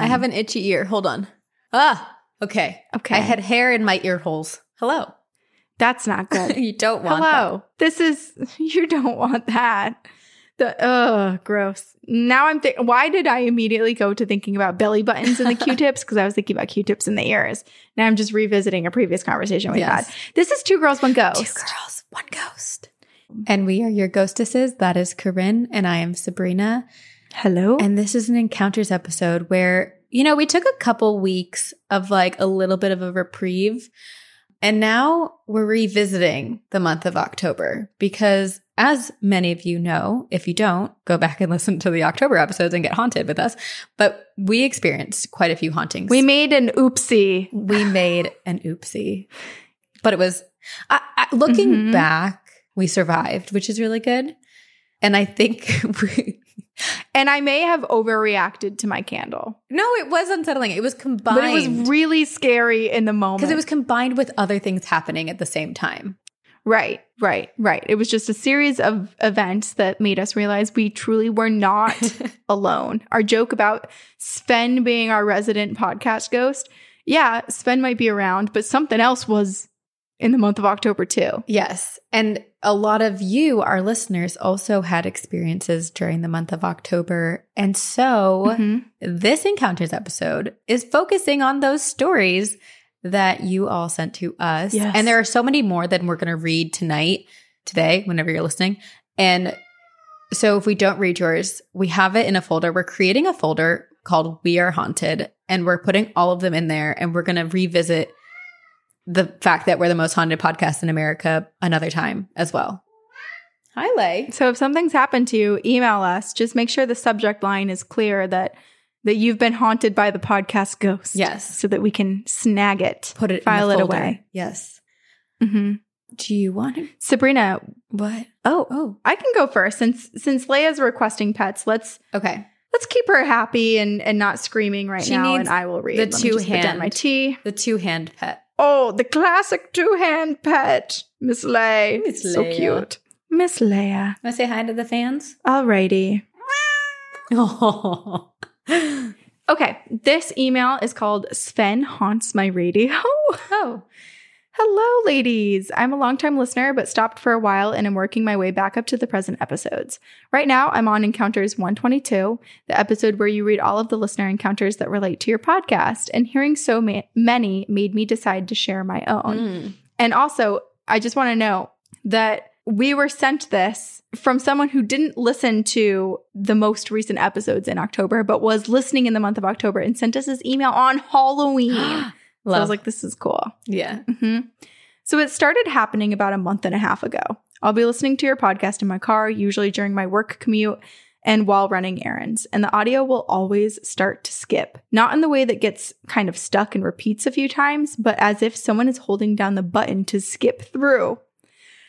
I have an itchy ear. Hold on. Ah, okay. Okay. I had hair in my ear holes. Hello. That's not good. you don't want Hello. This is you don't want that. The ugh, gross. Now I'm thinking. Why did I immediately go to thinking about belly buttons and the Q-tips? Because I was thinking about Q-tips in the ears. Now I'm just revisiting a previous conversation we Yes. had. This is two girls, one ghost. Two girls, one ghost. And we are your ghostesses. That is Corinne, and I am Sabrina. Hello. And this is an encounters episode where, you know, we took a couple weeks of like a little bit of a reprieve. And now we're revisiting the month of October because, as many of you know, if you don't, go back and listen to the October episodes and get haunted with us. But we experienced quite a few hauntings. we made an oopsie. we made an oopsie, but it was, I, I, looking Mhm. back, we survived, which is really good. And I think we, And I may have overreacted to my candle. No, it was unsettling. It was combined. But it was really scary in the moment. because it was combined with other things happening at the same time. Right, right, right. It was just a series of events that made us realize we truly were not alone. Our joke about Sven being our resident podcast ghost. Yeah, Sven might be around, but something else was in the month of October too. Yes. And a lot of you, our listeners, also had experiences during the month of October. And so Mhm. this Encounters episode is focusing on those stories that you all sent to us. Yes. And there are so many more that we're going to read tonight, today, whenever you're listening. And so if we don't read yours, we have it in a folder. We're creating a folder called We Are Haunted, and we're putting all of them in there, and we're going to revisit the fact that we're the most haunted podcast in America another time as well. Hi, Lay. So if something's happened to you, email us. Just make sure the subject line is clear that that you've been haunted by the podcast ghost. Yes. So that we can snag it. Put it File in it away. Yes. hmm Do you want to? Sabrina, What? oh, Oh, I can go first since since Leia's requesting pets. Let's okay. let's keep her happy and and not screaming right She now. needs And I will read the Let me just put down two-hand. my tea. The two hand pet. Oh, the classic two hand pet, Miss Leia. Miss so Leia. cute, Miss Leia. Want to say hi to the fans? Alrighty. Oh. Okay, this email is called Sven haunts my radio. oh. Hello, ladies. I'm a longtime listener, but stopped for a while and am working my way back up to the present episodes. Right now, I'm on Encounters 122, the episode where you read all of the listener encounters that relate to your podcast, and hearing so ma- many made me decide to share my own. Mm. And also, I just want to know that we were sent this from someone who didn't listen to the most recent episodes in October, but was listening in the month of October and sent us this email on Halloween. so I was like, this is cool. yeah. hmm So it started happening about a month and a half ago. I'll be listening to your podcast in my car, usually during my work commute and while running errands, and the audio will always start to skip. Not in the way that gets kind of stuck and repeats a few times, but as if someone is holding down the button to skip through.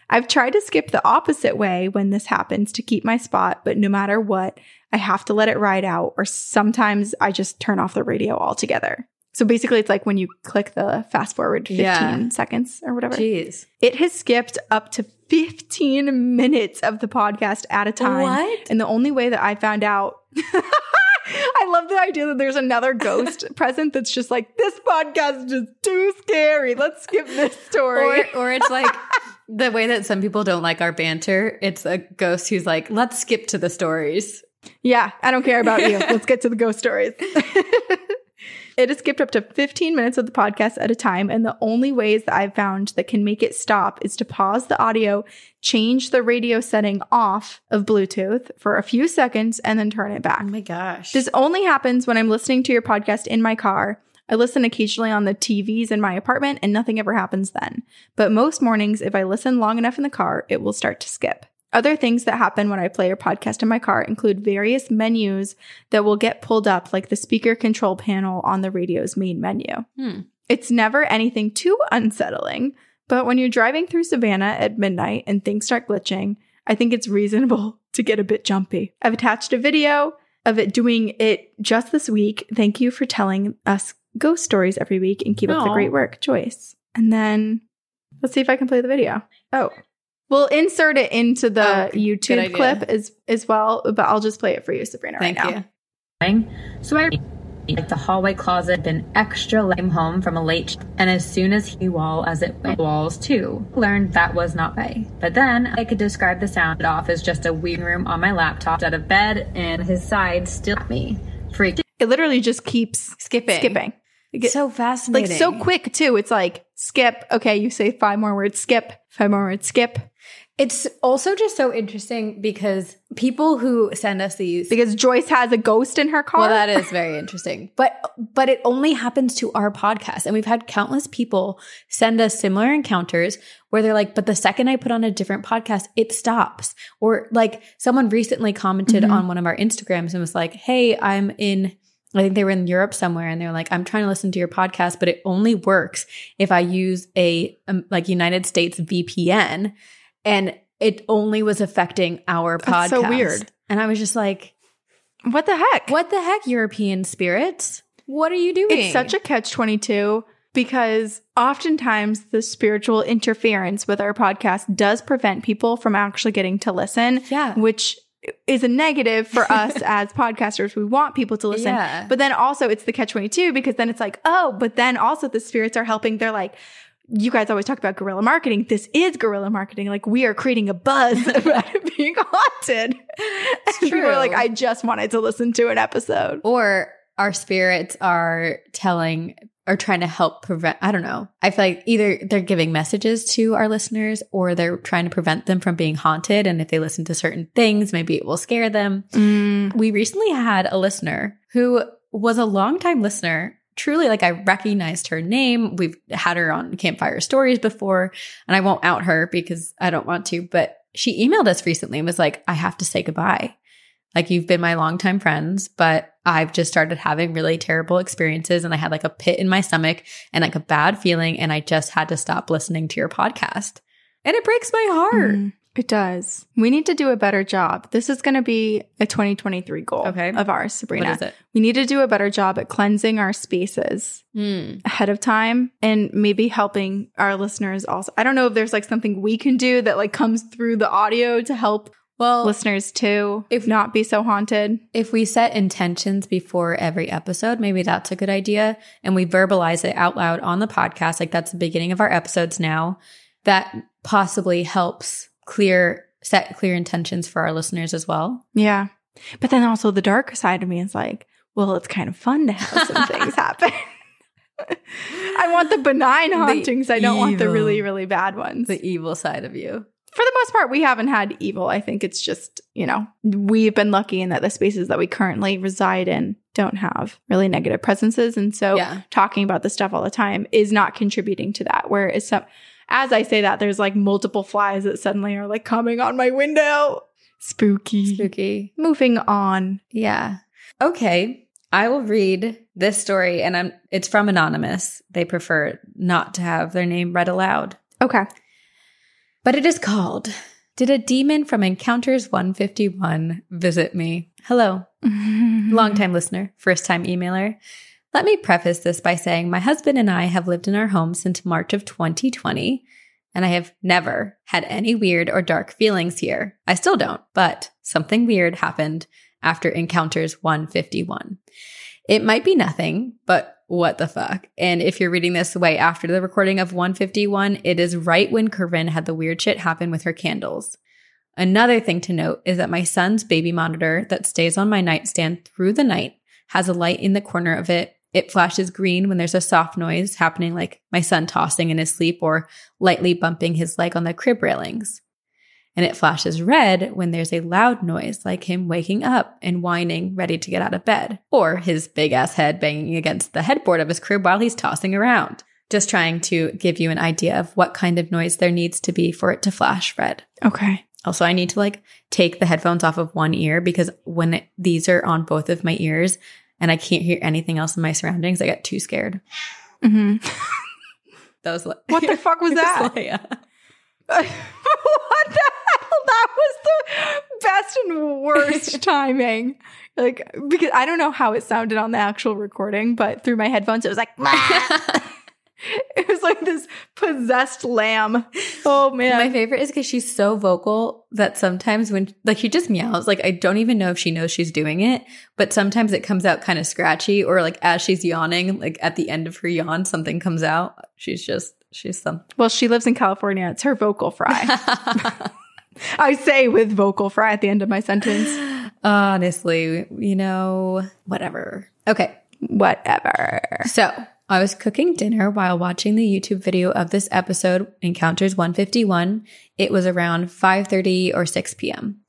I've tried to skip the opposite way when this happens to keep my spot, but no matter what, I have to let it ride out, or sometimes I just turn off the radio altogether. So basically, it's like when you click the fast forward 15 Yeah. seconds or whatever. Jeez. It has skipped up to 15 minutes of the podcast at a time. What? And the only way that I found out, I love the idea that there's another ghost present that's just like, this podcast is just too scary. Let's skip this story. Or, or it's like the way that some people don't like our banter. It's a ghost who's like, let's skip to the stories. yeah, I don't care about you. Let's get to the ghost stories. It has skipped up to 15 minutes of the podcast at a time, and the only ways that I've found that can make it stop is to pause the audio, change the radio setting off of Bluetooth for a few seconds, and then turn it back. Oh my gosh. This only happens when I'm listening to your podcast in my car. I listen occasionally on the TVs in my apartment, and nothing ever happens then. But most mornings, if I listen long enough in the car, it will start to skip. Other things that happen when I play your podcast in my car include various menus that will get pulled up, like the speaker control panel on the radio's main menu. Hmm. It's never anything too unsettling, but when you're driving through Savannah at midnight and things start glitching, I think it's reasonable to get a bit jumpy. I've attached a video of it doing it just this week. Thank you for telling us ghost stories every week and keep up the great work, Joyce. And then let's see if I can play the video. Oh. We'll insert it into the Oh, YouTube clip as as well, but I'll just play it for you, Sabrina, Thank right now. you. So I like the hallway closet been extra lame home from a late sh- and as soon as he wall as it went walls too learned that was not way but then i could describe the sound off as just a weird room on my laptop out of bed and his side still me freaked It literally just keeps Skipping. skipping. It get- so fascinating like so quick too. It's like skip. Okay, you say five more words. Skip. Five more words. Skip. It's also just so interesting because people who send us these Because Joyce has a ghost in her car. Well, that is very interesting. But but it only happens to our podcast. And we've had countless people send us similar encounters where they're like, but the second I put on a different podcast, it stops. Or like someone recently commented Mhm. on one of our Instagrams and was like, Hey, I'm in I think they were in Europe somewhere and they're like, I'm trying to listen to your podcast, but it only works if I use a um, like United States VPN. And it only was affecting our podcast. That's so weird. And I was just like, what the heck? what the heck, European spirits? What are you doing? It's such a catch 22 because oftentimes the spiritual interference with our podcast does prevent people from actually getting to listen, yeah. which is a negative for us as podcasters. We want people to listen. Yeah. But then also it's the catch 22 because then it's like, oh, but then also the spirits are helping. They're like, you guys always talk about guerrilla marketing. This is guerrilla marketing. Like we are creating a buzz about it being haunted. And People are true. like, I just wanted to listen to an episode. or our spirits are telling or trying to help prevent I don't know. I feel like either they're giving messages to our listeners or they're trying to prevent them from being haunted and if they listen to certain things, maybe it will scare them. Mm. We recently had a listener who was a longtime listener. Truly, like I recognized her name. We've had her on Campfire Stories before, and I won't out her because I don't want to. But she emailed us recently and was like, I have to say goodbye. Like, you've been my longtime friends, but I've just started having really terrible experiences. And I had like a pit in my stomach and like a bad feeling. And I just had to stop listening to your podcast. And it breaks my heart. Mm, it does. We need to do a better job. This is going to be a 2023 goal Okay. of ours, Sabrina. What is it? We need to do a better job at cleansing our spaces Mm. ahead of time and maybe helping our listeners also. I don't know if there's like something we can do that like comes through the audio to help Well, listeners too, if- if not be so haunted. if we set intentions before every episode, maybe that's a good idea. And we verbalize it out loud on the podcast. Like that's the beginning of our episodes now. That possibly helps clear, set clear intentions for our listeners as well. Yeah. But then also the dark side of me is like, well, it's kind of fun to have some things happen. I want the benign hauntings. I don't want the really, really bad ones. The evil side of you. for the most part, we haven't had evil. I think it's just, you know, we've been lucky in that the spaces that we currently reside in don't have really negative presences. And so Yeah. talking about this stuff all the time is not contributing to that. Whereas some, as I say that, there's like multiple flies that suddenly are like coming on my window. Spooky. Spooky. Moving on. Yeah. Okay. I will read this story and I'm it's from anonymous. They prefer not to have their name read aloud. Okay. But it is called Did a demon from Encounters 151 visit me? Hello. Mm-hmm. Longtime listener, first time emailer. Let me preface this by saying my husband and I have lived in our home since March of 2020, and I have never had any weird or dark feelings here. I still don't, but something weird happened after Encounters 151. It might be nothing, but what the fuck? And if you're reading this way after the recording of 151, it is right when Corinne had the weird shit happen with her candles. Another thing to note is that my son's baby monitor that stays on my nightstand through the night has a light in the corner of it. It flashes green when there's a soft noise happening, like my son tossing in his sleep or lightly bumping his leg on the crib railings. And it flashes red when there's a loud noise, like him waking up and whining, ready to get out of bed, or his big ass head banging against the headboard of his crib while he's tossing around. Just trying to give you an idea of what kind of noise there needs to be for it to flash red. Okay. Also, I need to like take the headphones off of one ear because when it, these are on both of my ears and I can't hear anything else in my surroundings, I get too scared. hmm That was What the fuck was that? Leia. what the hell? That was the best and worst timing. Like, because I don't know how it sounded on the actual recording, but through my headphones, it was like, it was like this possessed lamb. Oh man. My favorite is because she's so vocal that sometimes when like she just meows, like I don't even know if she knows she's doing it, but sometimes it comes out kind of scratchy, or like as she's yawning, like at the end of her yawn, something comes out. She's just she's some well, she lives in California. It's her vocal fry. I say with vocal fry at the end of my sentence. honestly, you know, whatever. Okay. Whatever. So I was cooking dinner while watching the YouTube video of this episode, Encounters 151. It was around 5:30 or 6 p.m.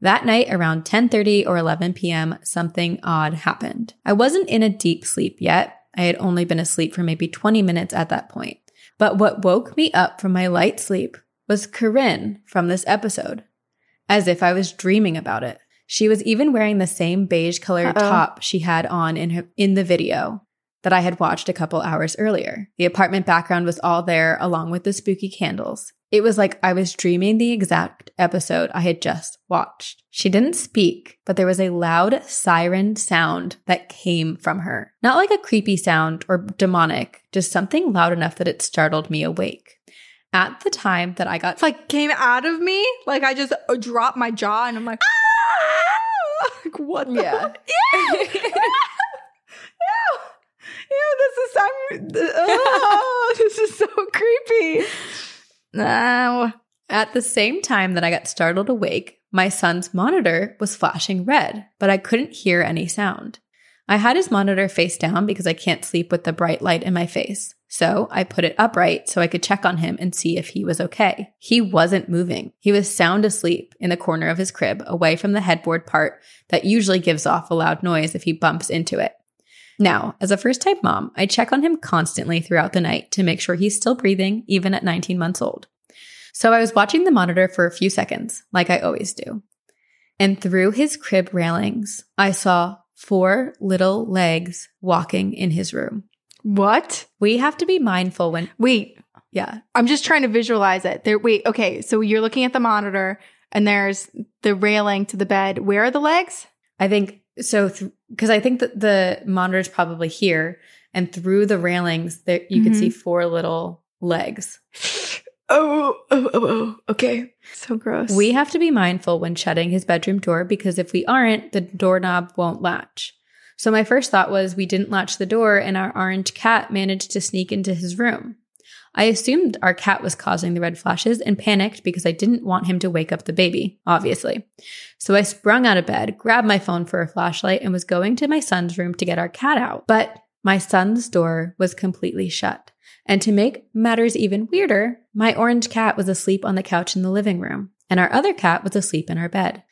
That night, around 10:30 or 11 p.m., something odd happened. I wasn't in a deep sleep yet. I had only been asleep for maybe 20 minutes at that point. But what woke me up from my light sleep was Corinne from this episode, as if I was dreaming about it. She was even wearing the same beige colored Uh-oh. top she had on in her, in the video that I had watched a couple hours earlier. The apartment background was all there along with the spooky candles. It was like I was dreaming the exact episode I had just watched. She didn't speak, but there was a loud siren sound that came from her. Not like a creepy sound or demonic, just something loud enough that it startled me awake. At the time that I got It's like came out of me. Like I just dropped my jaw and I'm like, ah! like what? The Yeah. Ew! This is. Oh, this is so creepy. Now, At the same time that I got startled awake, my son's monitor was flashing red, but I couldn't hear any sound. I had his monitor face down because I can't sleep with the bright light in my face. So I put it upright so I could check on him and see if he was okay. He wasn't moving. He was sound asleep in the corner of his crib, away from the headboard part that usually gives off a loud noise if he bumps into it. Now, as a first time mom, I check on him constantly throughout the night to make sure he's still breathing, even at 19 months old. So I was watching the monitor for a few seconds, like I always do. And through his crib railings, I saw four little legs walking in his room. What? We have to be mindful when, Wait, yeah, I'm just trying to visualize it. There. Wait. Okay. So you're looking at the monitor, and there's the railing to the bed. Where are the legs? I think so, because I think that the monitor's probably here, and through the railings, there you can Mhm. see four little legs. Oh, oh, oh, oh. Okay. So gross. We have to be mindful when shutting his bedroom door because if we aren't, the doorknob won't latch. So my first thought was we didn't latch the door and our orange cat managed to sneak into his room. I assumed our cat was causing the red flashes and panicked because I didn't want him to wake up the baby, obviously. So I sprung out of bed, grabbed my phone for a flashlight, and was going to my son's room to get our cat out. But my son's door was completely shut. And to make matters even weirder, my orange cat was asleep on the couch in the living room, and our other cat was asleep in our bed.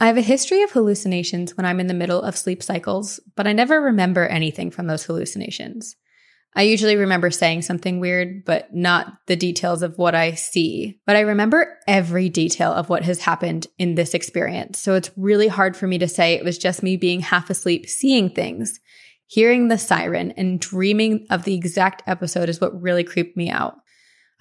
I have a history of hallucinations when I'm in the middle of sleep cycles, but I never remember anything from those hallucinations. I usually remember saying something weird, but not the details of what I see. But I remember every detail of what has happened in this experience. So it's really hard for me to say it was just me being half asleep, seeing things. Hearing the siren and dreaming of the exact episode is what really creeped me out.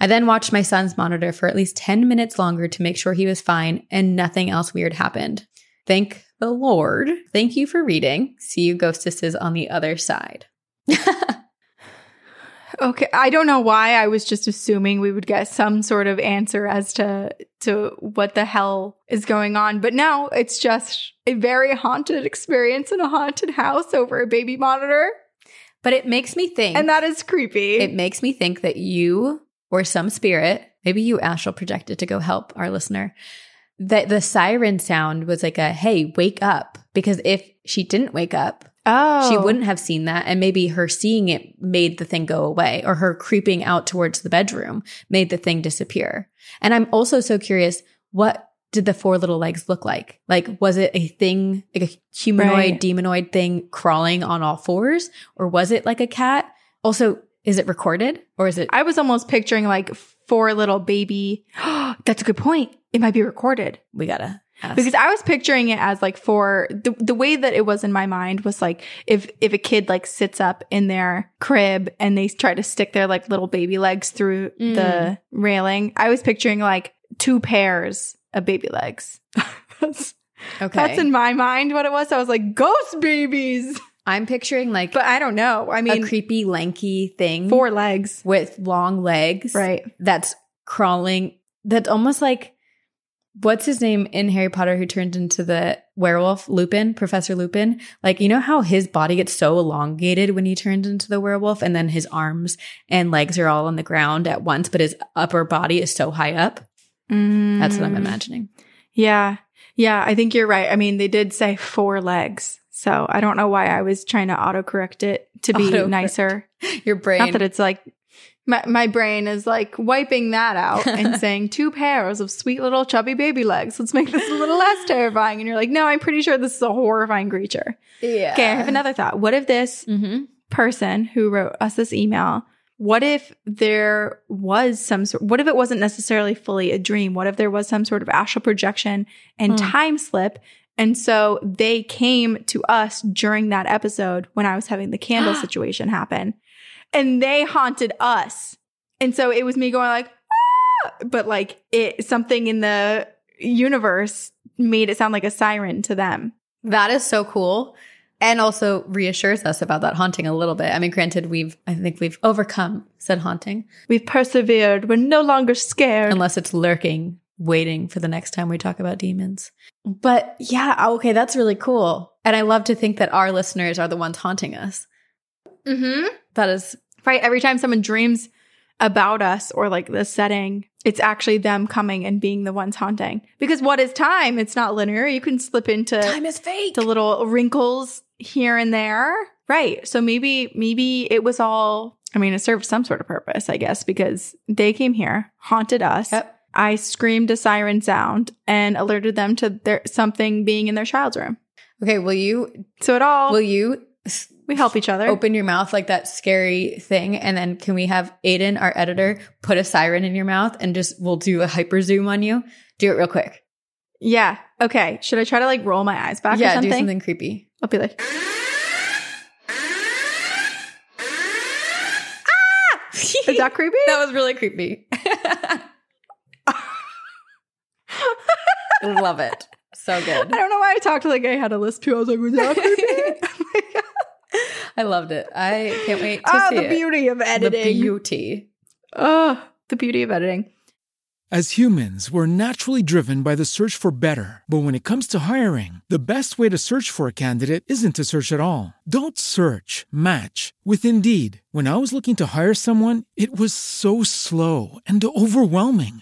I then watched my son's monitor for at least 10 minutes longer to make sure he was fine and nothing else weird happened. Thank the Lord. Thank you for reading. See you ghostesses on the other side. Okay, I don't know why I was just assuming we would get some sort of answer as to to what the hell is going on, but now it's just a very haunted experience in a haunted house over a baby monitor, But it makes me think. and that is creepy. it makes me think that you or some spirit, maybe you astral projected to go help our listener, that the siren sound was like a hey, wake up. Because if she didn't wake up, oh, she wouldn't have seen that. And maybe her seeing it made the thing go away, or her creeping out towards the bedroom made the thing disappear. And I'm also so curious what did the four little legs look like? Like, was it a thing, like a humanoid, Right. demonoid thing crawling on all fours? Or was it like a cat? Also, is it recorded or is it? I was almost picturing like four little baby. That's a good point. It might be recorded. we gotta ask. because I was picturing it as like for the the way that it was in my mind was like if if a kid like sits up in their crib and they try to stick their like little baby legs through Mm. the railing, I was picturing like two pairs of baby legs. that's okay. that's in my mind what it was. I was like ghost babies, I'm picturing like but I don't know. I mean, a creepy, lanky thing four legs, with long legs. right? that's crawling that's almost like what's his name in Harry Potter who turned into the werewolf Lupin Professor Lupin like you know how his body gets so elongated when he turned into the werewolf and then his arms and legs are all on the ground at once but his upper body is so high up that's what I'm Mm. imagining Yeah. Yeah, I think you're right. I mean, they did say four legs. So I don't know why I was trying to autocorrect it to be Autocorrect. nicer. your brain Not that it's like my, my brain is like wiping that out and saying two pairs of sweet little chubby baby legs. Let's make this a little less terrifying. And you're like, no, I'm pretty sure this is a horrifying creature. yeah Okay, I have another thought. What if this mm-hmm. person who wrote us this email, what if there was some sort, what if it wasn't necessarily fully a dream? What if there was some sort of astral projection and Hmm. time slip? And so they came to us during that episode when I was having the candle situation happen and they haunted us. And so it was me going like, "Ah!" but like it, something in the universe made it sound like a siren to them. That is so cool. And also reassures us about that haunting a little bit. I mean, granted, we've, I think we've overcome said haunting, We've persevered. We're no longer scared. unless it's lurking, waiting for the next time we talk about demons. But yeah, okay, that's really cool. And I love to think that our listeners are the ones haunting us. mm-hmm. That is, right? Every time someone dreams about us or like the setting, it's actually them coming and being the ones haunting. Because what is time? It's not linear. You can slip into time is fake. the little wrinkles here and there. Right. So maybe, maybe it was all, I mean, it served some sort of purpose, I guess, because they came here, haunted us. Yep. I screamed a siren sound and alerted them to their something being in their child's room. Okay, will you, So it all, will you we help each other. open your mouth like that scary thing? And then can we have Aiden, our editor, put a siren in your mouth and just, we'll do a hyper zoom on you? Do it real quick. Yeah. Okay. Should I try to like roll my eyes back or yeah, something? do something creepy. I'll be like, ah! is that creepy? That was really creepy. Love it. So good. I don't know why I talked like I had a list too. I was like, was that creepy? Oh I loved it. I can't wait to oh, see the it. beauty of editing. The beauty. oh, the beauty of editing. As humans, we're naturally driven by the search for better. But when it comes to hiring, the best way to search for a candidate isn't to search at all. Don't search, match with Indeed. When I was looking to hire someone, it was so slow and overwhelming.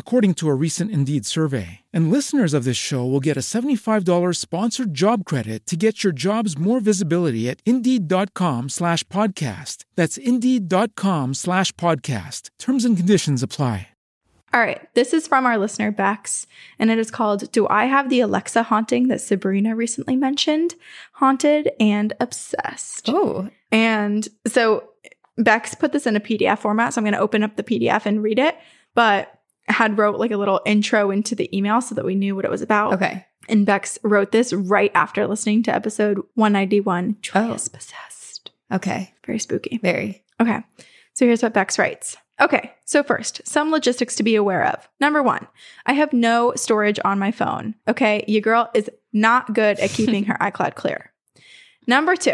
according to a recent Indeed survey. And listeners of this show will get a $75 sponsored job credit to get your jobs more visibility at Indeed.com slash podcast. That's Indeed.com slash podcast. Terms and conditions apply. All right. This is from our listener, Bex, and it is called Do I Have the Alexa Haunting that Sabrina recently mentioned? Haunted and Obsessed. Oh, And so Bex put this in a PDF format. So I'm going to open up the PDF and read it, but had wrote like a little intro into the email so that we knew what it was about. Okay. And Bex wrote this right after listening to episode 191 Julia's Possessed. Okay. Very spooky. Very. Okay. So here's what Bex writes. Okay, so first, some logistics to be aware of. Number one, I have no storage on my phone. Okay, your girl is not good at keeping her iCloud clear. Number two,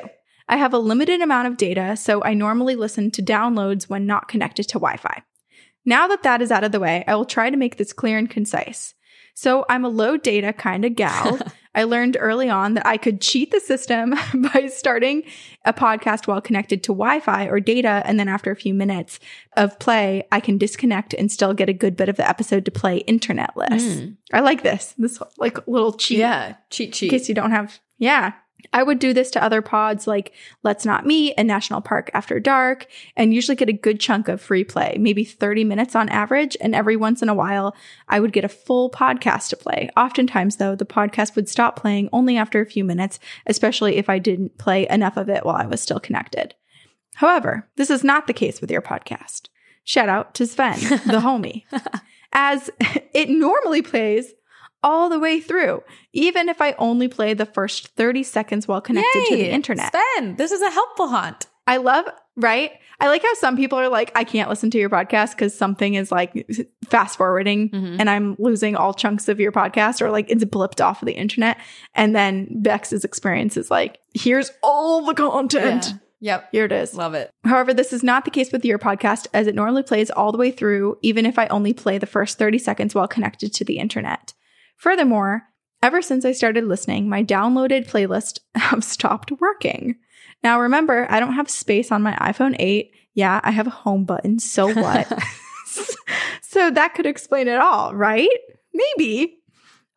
I have a limited amount of data, so I normally listen to downloads when not connected to Wi Fi. Now that that is out of the way, I will try to make this clear and concise. So I'm a low data kind of gal. I learned early on that I could cheat the system by starting a podcast while connected to Wi Fi or data. And then after a few minutes of play, I can disconnect and still get a good bit of the episode to play internetless. Hmm. I like this, this like little cheat Yeah. Cheat in case you don't have. Yeah. I would do this to other pods like Let's Not Meet and National Park After Dark, and usually get a good chunk of free play, maybe 30 minutes on average. And every once in a while, I would get a full podcast to play. Oftentimes, though, the podcast would stop playing only after a few minutes, especially if I didn't play enough of it while I was still connected. However, this is not the case with your podcast. Shout out to Sven, the homie, as it normally plays all the way through, even if I only play the first 30 seconds while connected to the internet. Sven, this is a helpful haunt. I love, right? I like how some people are like, I can't listen to your podcast because something is like fast forwarding Mhm. and I'm losing all chunks of your podcast or like it's blipped off of the internet. And then Bex's experience is like, here's all the content. Yeah. Yep. Here it is. Love it. However, this is not the case with your podcast as it normally plays all the way through, even if I only play the first 30 seconds while connected to the internet. Furthermore, ever since I started listening, my downloaded playlist have stopped working. Now, remember, I don't have space on my iPhone 8. Yeah, I have a home button. So what? so that could explain it all, right? Maybe.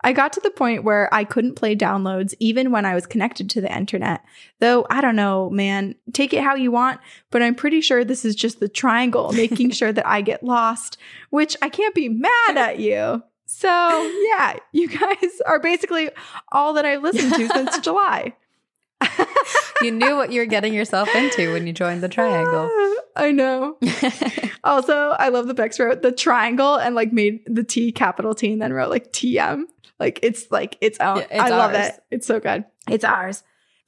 I got to the point where I couldn't play downloads even when I was connected to the internet. Though, I don't know, man, take it how you want, but I'm pretty sure this is just the triangle making sure that I get lost, which I can't be mad at you. So, yeah, you guys are basically all that I listened to since July. You knew what you were getting yourself into when you joined the triangle. I know. Also, I love the Bex wrote the triangle and like made the T capital T and then wrote like TM. Like it's like its own. Yeah, it's I love ours. it. It's so good. It's ours.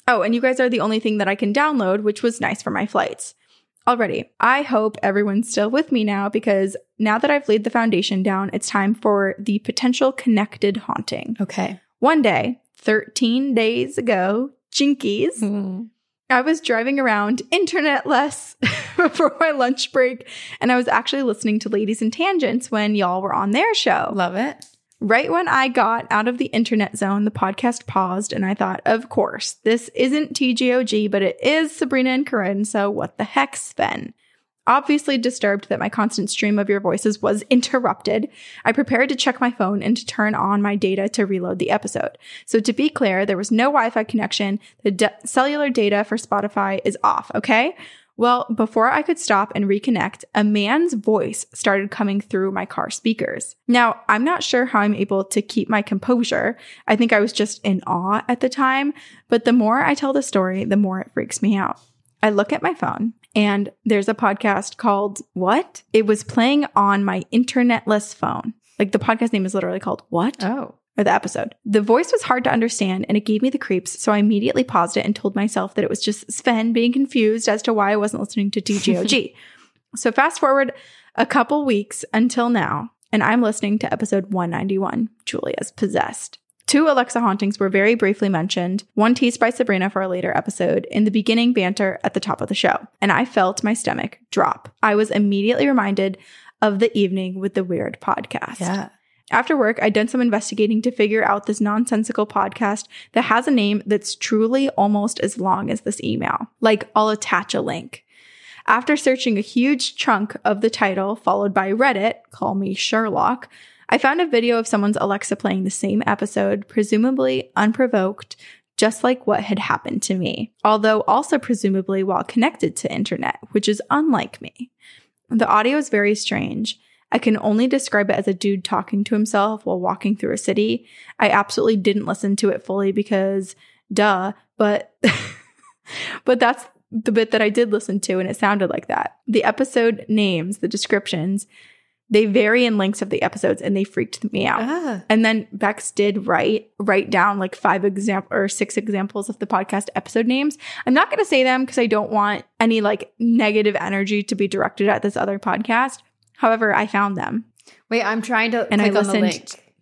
Oh, and you guys are the only thing that I can download, which was nice for my flights. Already, I hope everyone's still with me now because now that I've laid the foundation down, it's time for the potential connected haunting. okay. One day, 13 days ago, Jinkies, hmm. I was driving around internetless before my lunch break, and I was actually listening to Ladies and Tangents when y'all were on their show. Love it. Right when I got out of the internet zone, the podcast paused, and I thought, of course, this isn't TGOG, but it is Sabrina and Corinne, so what the heck, Sven? Obviously disturbed that my constant stream of your voices was interrupted, I prepared to check my phone and to turn on my data to reload the episode. So to be clear, there was no Wi-Fi connection. The d- cellular data for Spotify is off, okay? Well, before I could stop and reconnect, a man's voice started coming through my car speakers. Now, I'm not sure how I'm able to keep my composure. I think I was just in awe at the time, but the more I tell the story, the more it freaks me out. I look at my phone and there's a podcast called What? It was playing on my internetless phone. Like the podcast name is literally called What? Oh. or the episode. The voice was hard to understand and it gave me the creeps, so I immediately paused it and told myself that it was just Sven being confused as to why I wasn't listening to TGOG. so fast forward a couple weeks until now, and I'm listening to episode 191, Julia's Possessed. Two Alexa hauntings were very briefly mentioned, one teased by Sabrina for a later episode, in the beginning banter at the top of the show, and I felt my stomach drop. I was immediately reminded of the evening with the weird podcast. Yeah. After work, I'd done some investigating to figure out this nonsensical podcast that has a name that's truly almost as long as this email. Like, I'll attach a link. After searching a huge chunk of the title, followed by Reddit, call me Sherlock, I found a video of someone's Alexa playing the same episode, presumably unprovoked, just like what had happened to me, although also presumably while connected to internet, which is unlike me. The audio is very strange. I can only describe it as a dude talking to himself while walking through a city. I absolutely didn't listen to it fully because duh, but but that's the bit that I did listen to, and it sounded like that. The episode names, the descriptions, they vary in lengths of the episodes, and they freaked me out. Ah. And then Bex did write write down like five example or six examples of the podcast episode names. I'm not going to say them because I don't want any like negative energy to be directed at this other podcast. However, I found them. Wait, I'm trying to And I click on the link.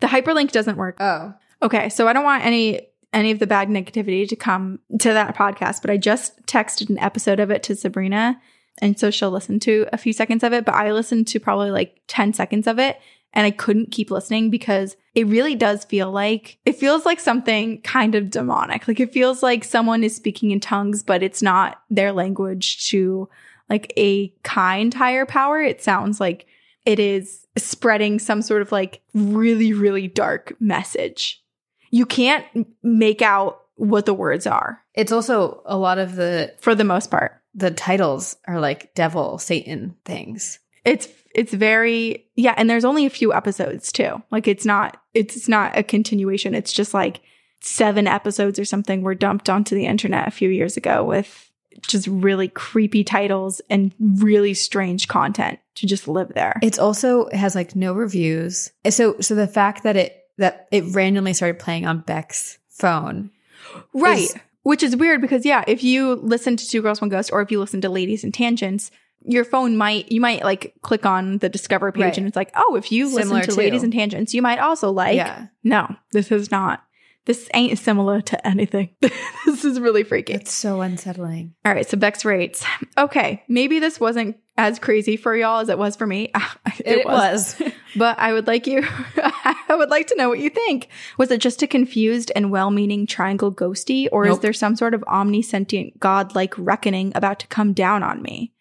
The hyperlink doesn't work. Oh. Okay, so I don't want any any of the bad negativity to come to that podcast, but I just texted an episode of it to Sabrina, and so she'll listen to a few seconds of it, but I listened to probably like 10 seconds of it and I couldn't keep listening because it really does feel like it feels like something kind of demonic. Like it feels like someone is speaking in tongues, but it's not their language to like a kind higher power. It sounds like it is spreading some sort of like really, really dark message. You can't make out what the words are It's also a lot of the for the most part. The titles are like devil, Satan things. It's it's very yeah, and there's only a few episodes too. Like it's not it's not a continuation. It's just like seven episodes or something were dumped onto the internet a few years ago with just really creepy titles and really strange content to just live there. It's also it has like no reviews. So so the fact that it that it randomly started playing on Beck's phone. Right. Which is weird because yeah, if you listen to Two Girls One Ghost or if you listen to Ladies and Tangents, your phone might you might like click on the discover page Right. and it's like, oh, if you Similar listen to to. Ladies and Tangents, you might also like yeah. No, this is not. This ain't similar to anything. this is really freaky. It's so unsettling. All right, so Bex rates. Okay, maybe this wasn't as crazy for y'all as it was for me. Ah, it, was. But I would like you I would like to know what you think. Was it just a confused and well-meaning triangle ghosty or is there some sort of omniscient god-like reckoning about to come down on me?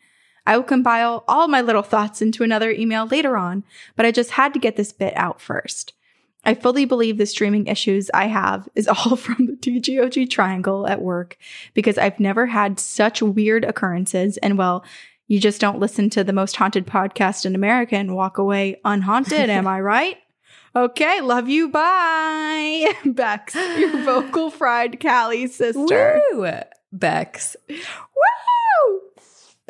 I will compile all my little thoughts into another email later on, but I just had to get this bit out first. I fully believe the streaming issues I have is all from the TGOG triangle at work because I've never had such weird occurrences and well, you just don't listen to the most haunted podcast in America and walk away unhaunted, am I right? Okay, love you. Bye. Bex, your vocal fried Cali sister. Woo! Bex. Woo!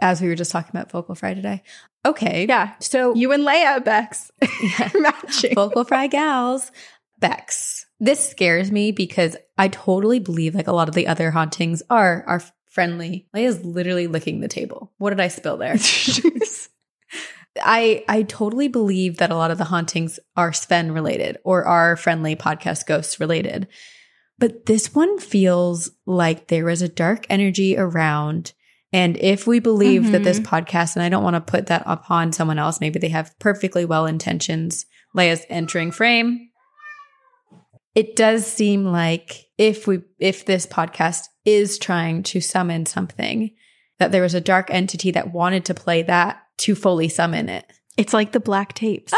As we were just talking about vocal fry today. Okay. Yeah. So You and Leia, Bex. Matching. vocal fry gals. Bex. This scares me because I totally believe like a lot of the other hauntings are are friendly. Leia's literally licking the table. What did I spill there? I I totally believe that a lot of the hauntings are Sven related or are friendly podcast ghosts related. But this one feels like there is a dark energy around. And if we believe that this podcast, and I don't want to put that upon someone else, maybe they have perfectly well intentions. Leia's entering frame. It does seem like if we if this podcast is trying to summon something, that there was a dark entity that wanted to play that to fully summon it. It's like the black tapes.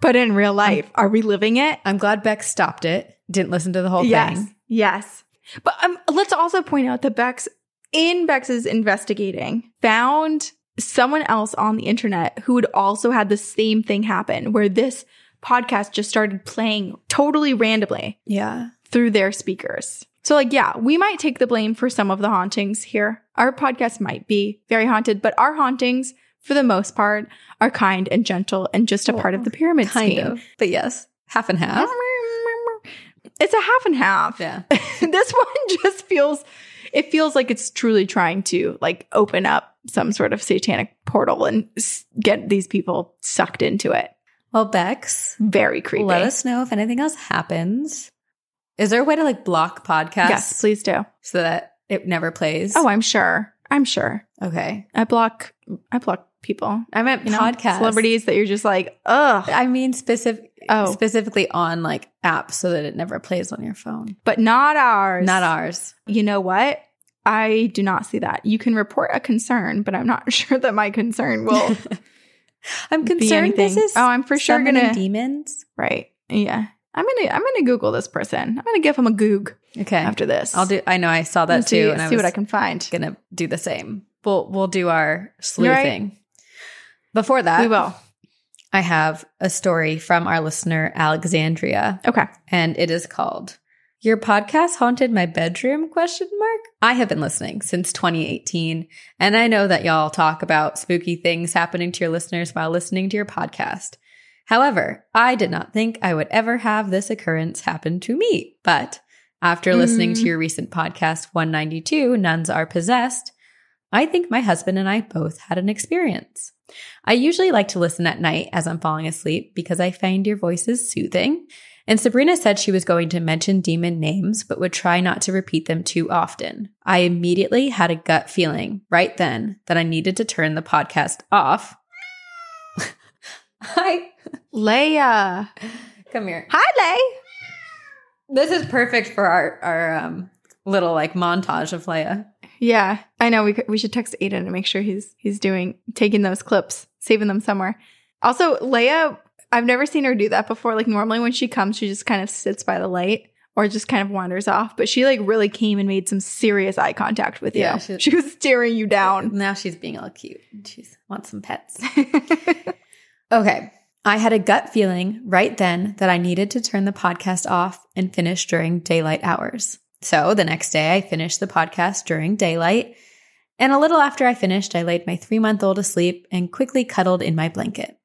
But in real life, are we living it? I'm glad Beck stopped it. Didn't listen to the whole yes. thing. Yes. Yes. But um, let's also point out that Bex, in Bex's investigating, found someone else on the internet who had also had the same thing happen, where this podcast just started playing totally randomly Yeah. through their speakers. So, like, yeah, we might take the blame for some of the hauntings here. Our podcast might be very haunted, but our hauntings, for the most part, are kind and gentle and just a part of the pyramid Kind scheme. of. But yes, half and half. It's a half and half. Yeah. this one just feels it feels like it's truly trying to like open up some sort of satanic portal and s- get these people sucked into it. Well, Bex, Very creepy. let us know if anything else happens. Is there a way to like block podcasts Yes, please do. so that it never plays? Oh, I'm sure. I'm sure. okay. I block I block people. I meant You know, podcasts. celebrities that you're just like, ugh. I mean specific Oh. specifically on like apps so that it never plays on your phone. But not ours. Not ours. You know what? I do not see that. You can report a concern, but I'm not sure that my concern will I'm concerned this is Oh, I'm for sure gonna demons. Right. Yeah. I'm gonna I'm gonna Google this person. I'm gonna give him a goog Okay. after this. I'll do I know I saw that see, too and I see was what I can find. gonna do the same. We'll we'll do our sleuthing. Before that, we will. I have a story from our listener Alexandria, Okay. and it is called Your podcast haunted my bedroom question mark? I have been listening since 2018 and I know that y'all talk about spooky things happening to your listeners while listening to your podcast. However, I did not think I would ever have this occurrence happen to me. But after listening to mm. your recent podcast 192, Nuns Are Possessed, I think my husband and I both had an experience. I usually like to listen at night as I'm falling asleep because I find your voices soothing. And Sabrina said she was going to mention demon names, but would try not to repeat them too often. I immediately had a gut feeling right then that I needed to turn the podcast off. Hi, Leia. come here. Hi, Lay. This is perfect for our our um, little like montage of Leia. Yeah, I know. We could, we should text Aiden and make sure he's he's doing taking those clips, saving them somewhere. Also, Leia, I've never seen her do that before. Like normally when she comes, she just kind of sits by the light or just kind of wanders off. But she like really came and made some serious eye contact with you. Yeah, she- she was staring you down. Now she's being all cute. She wants some pets. Okay. I had a gut feeling right then that I needed to turn the podcast off and finish during daylight hours. So the next day, I finished the podcast during daylight. And a little after I finished, I laid my three month old asleep and quickly cuddled in my blanket.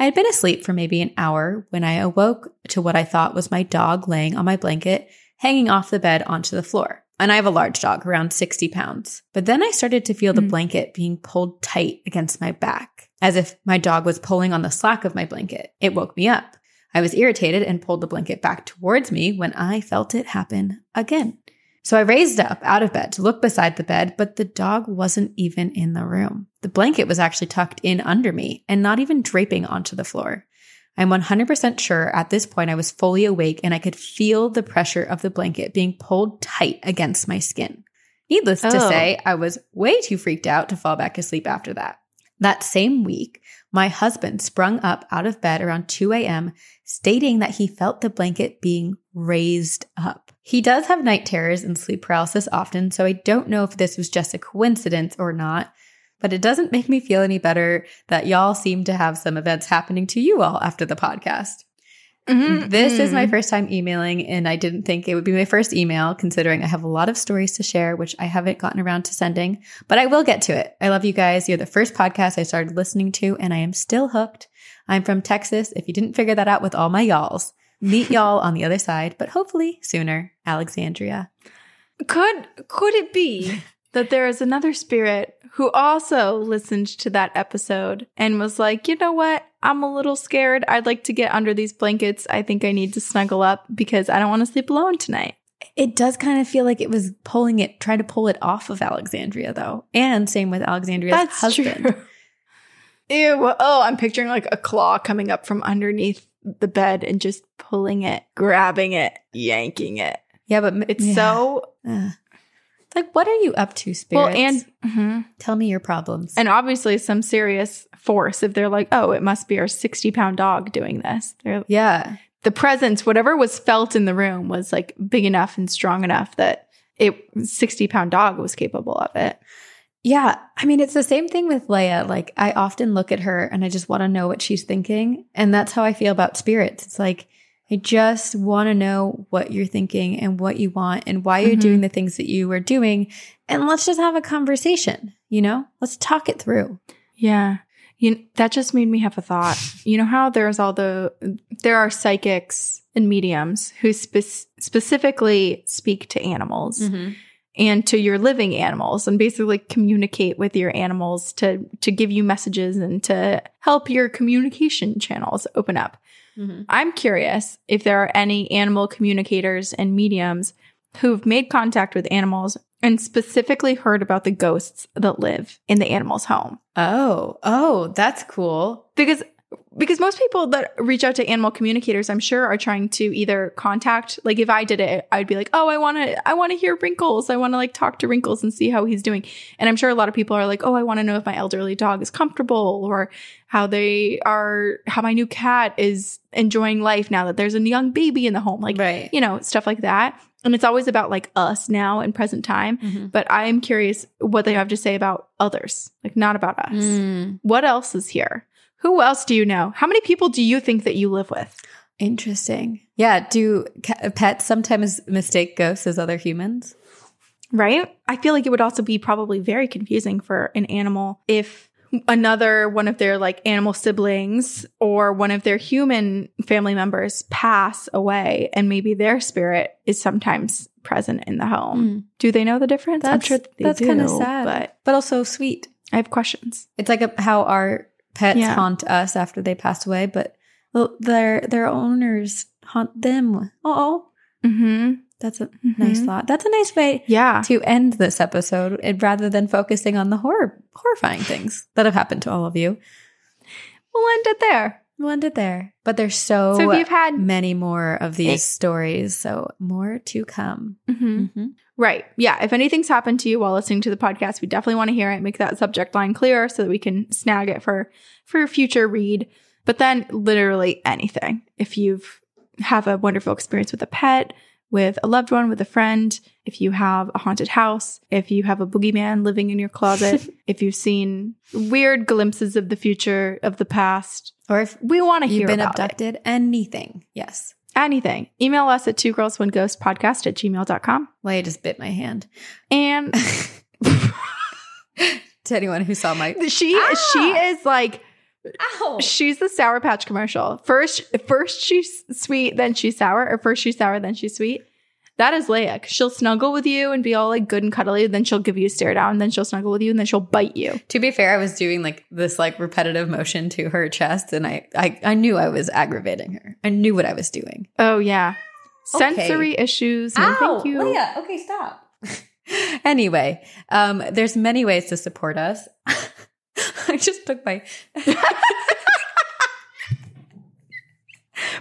I had been asleep for maybe an hour when I awoke to what I thought was my dog laying on my blanket, hanging off the bed onto the floor. And I have a large dog, around 60 pounds. But then I started to feel the Mm. blanket being pulled tight against my back, as if my dog was pulling on the slack of my blanket. It woke me up. I was irritated and pulled the blanket back towards me when I felt it happen again. So I raised up out of bed to look beside the bed, but the dog wasn't even in the room. The blanket was actually tucked in under me and not even draping onto the floor. I'm 100% sure at this point I was fully awake and I could feel the pressure of the blanket being pulled tight against my skin. Needless to Oh. say, I was way too freaked out to fall back asleep after that. That same week, my husband sprung up out of bed around 2 a.m., stating that he felt the blanket being raised up. He does have night terrors and sleep paralysis often, so I don't know if this was just a coincidence or not, but it doesn't make me feel any better that y'all seem to have some events happening to you all after the podcast. Mhm, This is my mhm. first time emailing, and I didn't think it would be my first email, considering I have a lot of stories to share, which I haven't gotten around to sending, but I will get to it. I love you guys. You're the first podcast I started listening to, and I am still hooked. I'm from Texas, if you didn't figure that out with all my y'alls. Meet y'all on the other side, but hopefully sooner, Alexandria. Could could it be that there is another spirit who also listened to that episode and was like, you know what? I'm a little scared. I'd like to get under these blankets. I think I need to snuggle up because I don't want to sleep alone tonight. It does kind of feel like it was pulling it, trying to pull it off of Alexandria, though. And same with Alexandria's That's husband. true. Ew. Oh, I'm picturing like a claw coming up from underneath the bed and just pulling it, grabbing it, yanking it. Yeah, but It's yeah. so Ugh. It's like, what are you up to, spirits? well, and mhm. tell me your problems. and obviously some serious force. If they're like, oh, it must be our 60 pound dog doing this. They're, yeah, the presence, whatever was felt in the room, was like big enough and strong enough that it 60 pound dog was capable of it. Yeah. I mean, it's the same thing with Leia. Like, I often look at her and I just want to know what she's thinking, and that's how I feel about spirits. It's like I just want to know what you're thinking and what you want and why you're Mhm. doing the things that you are doing, and let's just have a conversation. You know, let's talk it through. Yeah. You, that just made me have a thought. You know how there's all the, there are psychics and mediums who spe- specifically speak to animals and to your living animals and basically communicate with your animals to, to give you messages and to help your communication channels open up. Mhm. I'm curious if there are any animal communicators and mediums who've made contact with animals and specifically heard about the ghosts that live in the animal's home. Oh, oh, that's cool. Because because most people that reach out to animal communicators, I'm sure, are trying to either contact. Like, if I did it, I'd be like, "Oh, I want to, I want to hear Wrinkles. I want to like talk to Wrinkles and see how he's doing." And I'm sure a lot of people are like, "Oh, I want to know if my elderly dog is comfortable, or how they are, how my new cat is enjoying life now that there's a young baby in the home." Like, right. you know, stuff like that. And it's always about like us now in present time. Mhm. But I'm curious what they have to say about others, like not about us. Mm. What else is here? Who else do you know? How many people do you think that you live with? Interesting. Yeah. Do pets sometimes mistake ghosts as other humans? Right? I feel like it would also be probably very confusing for an animal if another one of their like animal siblings or one of their human family members pass away and maybe their spirit is sometimes present in the home. Mm. Do they know the difference? I'm That's sure they that's kind of sad, but but also sweet. I have questions. It's like a, how our pets Yeah. haunt us after they pass away, but their their owners haunt them. Oh, Mm-hmm. that's a nice thought. That's a nice way Yeah. to end this episode, and rather than focusing on the horror horrifying things that have happened to all of you. We'll end it there. We'll end it there. But there's so, So you've had many more of these Eh. stories, so more to come. Mhm. Mm-hmm. Right. Yeah. If anything's happened to you while listening to the podcast, we definitely want to hear it. Make that subject line clear so that we can snag it for for a future read. But then literally anything. If you've have a wonderful experience with a pet, with a loved one, with a friend, if you have a haunted house, if you have a boogeyman living in your closet, if you've seen weird glimpses of the future, of the past, Or if we want to hear about you've been about it. abducted, anything. Yes. Anything. Email us at two girls one ghost podcast at gmail.com. Well, I just bit my hand. And to anyone who saw my she Ah! she is like Ow. she's the sour patch commercial first first she's sweet then she's sour or first she's sour then she's sweet that is leia she'll snuggle with you and be all like good and cuddly then she'll give you a stare down then she'll snuggle with you and then she'll bite you To be fair, I was doing like this like repetitive motion to her chest, and I I, I knew I was aggravating her. I knew what I was doing. oh yeah Okay. sensory issues no thank you Leah, okay, stop. anyway, um, there's many ways to support us. I just took my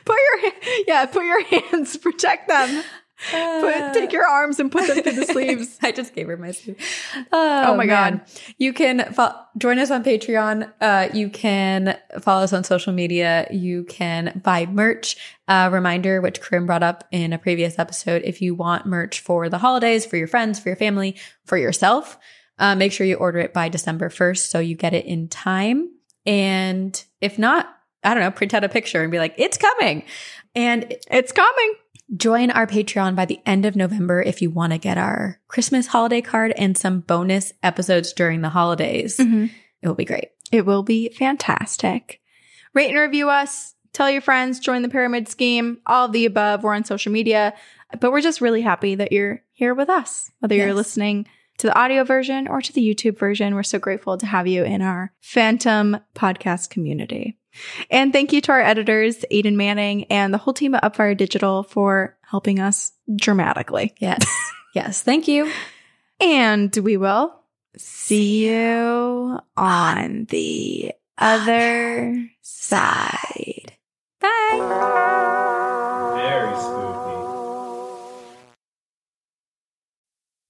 put your yeah put your hands protect them put take your arms and put them through the sleeves I just gave her my sleeve. Oh, Oh my man. God. You can fo- join us on Patreon. Uh, you can follow us on social media. You can buy merch. Uh, reminder, which Corinne brought up in a previous episode. If you want merch for the holidays, for your friends, for your family, for yourself, uh, make sure you order it by December 1st so you get it in time. And if not, I don't know, print out a picture and be like, it's coming. And it's coming Join our Patreon by the end of November if you want to get our Christmas holiday card and some bonus episodes during the holidays. Mm-hmm. It will be great. It will be fantastic. Rate and review us. Tell your friends. Join the pyramid scheme. All of the above. We're on social media. But we're just really happy that you're here with us, whether you're listening to the audio version or to the YouTube version. We're so grateful to have you in our Phantom podcast community. And thank you to our editors, Aiden Manning, and the whole team at Upfire Digital for helping us dramatically. Yes. yes. Thank you. And we will see you on the other side. Bye. Very spooky.